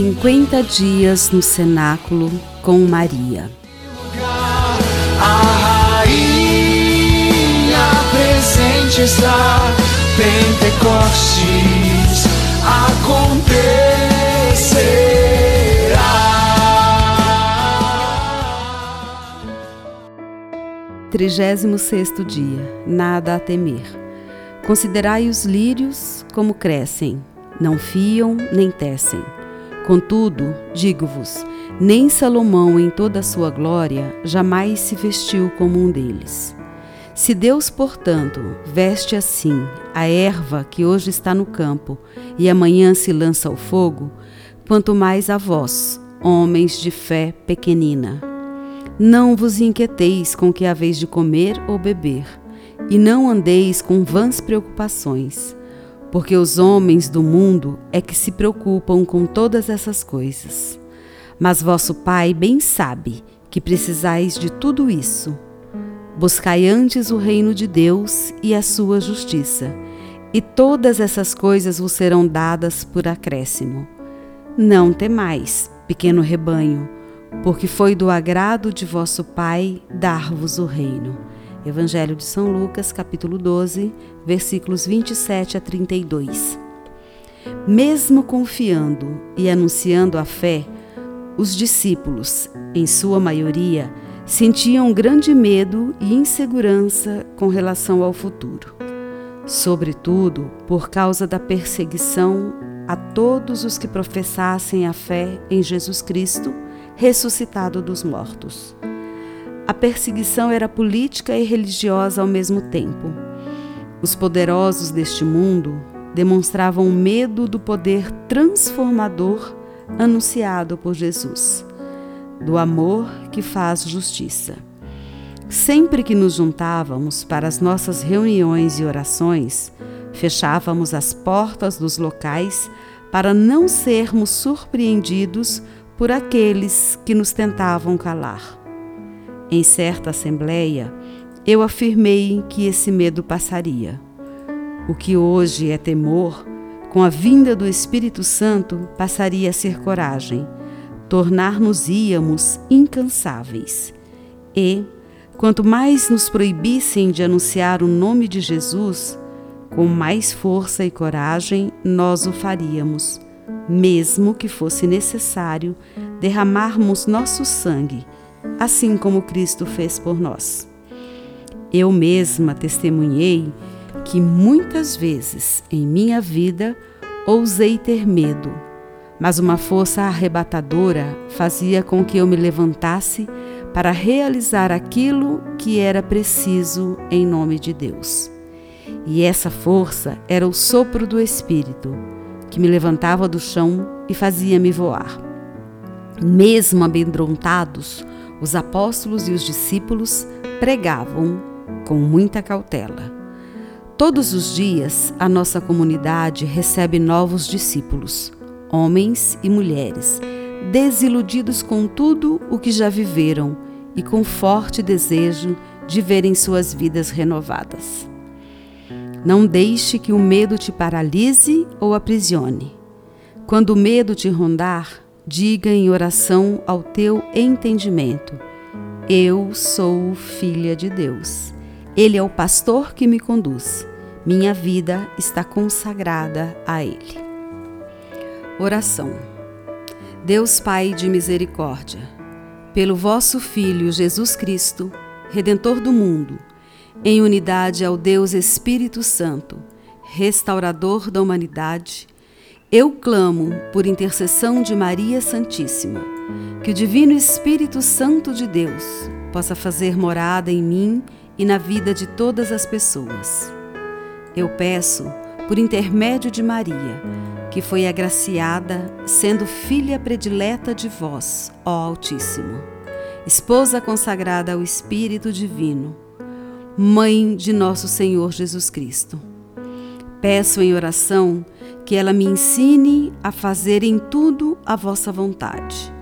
50 dias no cenáculo com Maria. A rainha presente está, Pentecostes acontecerá. Trigésimo sexto dia, nada a temer. Considerai os lírios como crescem, não fiam nem tecem. Contudo, digo-vos, nem Salomão em toda a sua glória jamais se vestiu como um deles. Se Deus, portanto, veste assim a erva que hoje está no campo e amanhã se lança ao fogo, quanto mais a vós, homens de fé pequenina. Não vos inquieteis com o que haveis de comer ou beber, e não andeis com vãs preocupações, porque os homens do mundo é que se preocupam com todas essas coisas. Mas vosso Pai bem sabe que precisais de tudo isso. Buscai antes o reino de Deus e a sua justiça, e todas essas coisas vos serão dadas por acréscimo. Não temais, pequeno rebanho, porque foi do agrado de vosso Pai dar-vos o reino. Evangelho de São Lucas, capítulo 12, versículos 27 a 32. Mesmo confiando e anunciando a fé, os discípulos, em sua maioria, sentiam grande medo e insegurança com relação ao futuro, sobretudo por causa da perseguição a todos os que professassem a fé em Jesus Cristo, ressuscitado dos mortos. A perseguição era política e religiosa ao mesmo tempo. Os poderosos deste mundo demonstravam medo do poder transformador anunciado por Jesus do amor que faz justiça. Sempre que nos juntávamos para as nossas reuniões e orações, fechávamos as portas dos locais para não sermos surpreendidos por aqueles que nos tentavam calar. Em certa assembleia, eu afirmei que esse medo passaria. O que hoje é temor, com a vinda do Espírito Santo, passaria a ser coragem tornar-nos-íamos incansáveis. E, quanto mais nos proibissem de anunciar o nome de Jesus, com mais força e coragem nós o faríamos, mesmo que fosse necessário derramarmos nosso sangue, assim como Cristo fez por nós. Eu mesma testemunhei que muitas vezes em minha vida ousei ter medo mas uma força arrebatadora fazia com que eu me levantasse para realizar aquilo que era preciso em nome de Deus. E essa força era o sopro do Espírito, que me levantava do chão e fazia-me voar. Mesmo amedrontados, os apóstolos e os discípulos pregavam com muita cautela. Todos os dias, a nossa comunidade recebe novos discípulos homens e mulheres, desiludidos com tudo o que já viveram e com forte desejo de verem suas vidas renovadas. Não deixe que o medo te paralise ou aprisione. Quando o medo te rondar, diga em oração ao teu entendimento: Eu sou filha de Deus. Ele é o pastor que me conduz. Minha vida está consagrada a Ele. Oração. Deus Pai de misericórdia, pelo vosso Filho Jesus Cristo, Redentor do mundo, em unidade ao Deus Espírito Santo, restaurador da humanidade, eu clamo por intercessão de Maria Santíssima, que o Divino Espírito Santo de Deus possa fazer morada em mim e na vida de todas as pessoas. Eu peço, por intermédio de Maria, que foi agraciada, sendo filha predileta de vós, ó Altíssimo, esposa consagrada ao Espírito Divino, mãe de nosso Senhor Jesus Cristo. Peço em oração que ela me ensine a fazer em tudo a vossa vontade.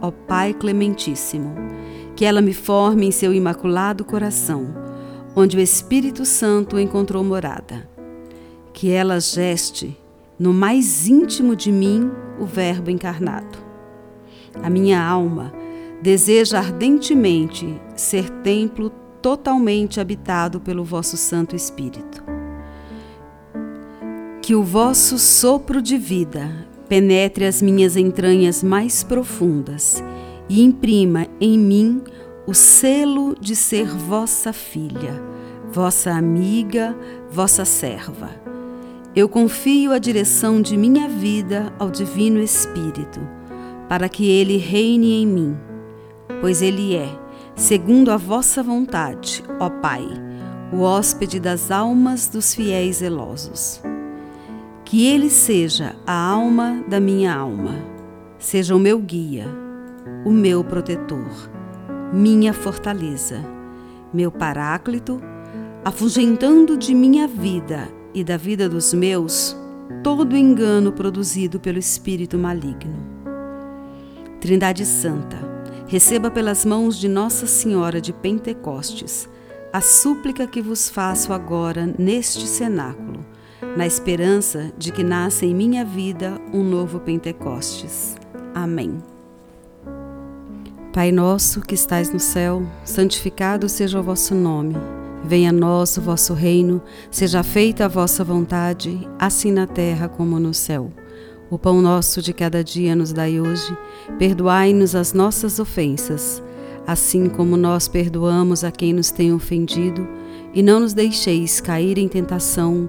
Ó Pai Clementíssimo, que ela me forme em seu imaculado coração, onde o Espírito Santo encontrou morada. Que ela geste no mais íntimo de mim, o Verbo encarnado. A minha alma deseja ardentemente ser templo totalmente habitado pelo vosso Santo Espírito. Que o vosso sopro de vida penetre as minhas entranhas mais profundas e imprima em mim o selo de ser vossa filha, vossa amiga, vossa serva. Eu confio a direção de minha vida ao Divino Espírito, para que ele reine em mim, pois ele é, segundo a vossa vontade, ó Pai, o hóspede das almas dos fiéis zelosos. Que ele seja a alma da minha alma, seja o meu guia, o meu protetor, minha fortaleza, meu paráclito, afugentando de minha vida e da vida dos meus todo engano produzido pelo espírito maligno. Trindade Santa, receba pelas mãos de Nossa Senhora de Pentecostes a súplica que vos faço agora neste cenáculo na esperança de que nasça em minha vida um novo Pentecostes. Amém. Pai nosso que estais no céu, santificado seja o vosso nome. Venha a nós o vosso reino, seja feita a vossa vontade, assim na terra como no céu. O pão nosso de cada dia nos dai hoje, perdoai-nos as nossas ofensas, assim como nós perdoamos a quem nos tem ofendido, e não nos deixeis cair em tentação,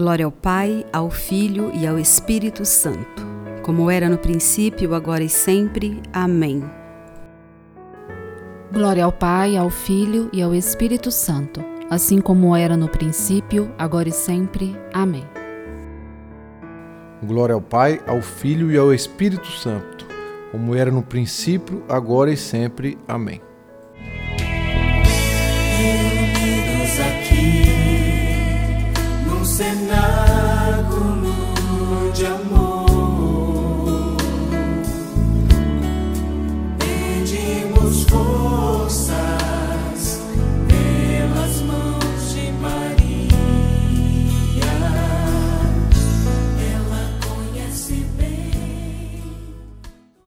Glória ao Pai, ao Filho e ao Espírito Santo, como era no princípio, agora e sempre. Amém. Glória ao Pai, ao Filho e ao Espírito Santo, assim como era no princípio, agora e sempre. Amém. Glória ao Pai, ao Filho e ao Espírito Santo, como era no princípio, agora e sempre. Amém. Cenáculo de amor.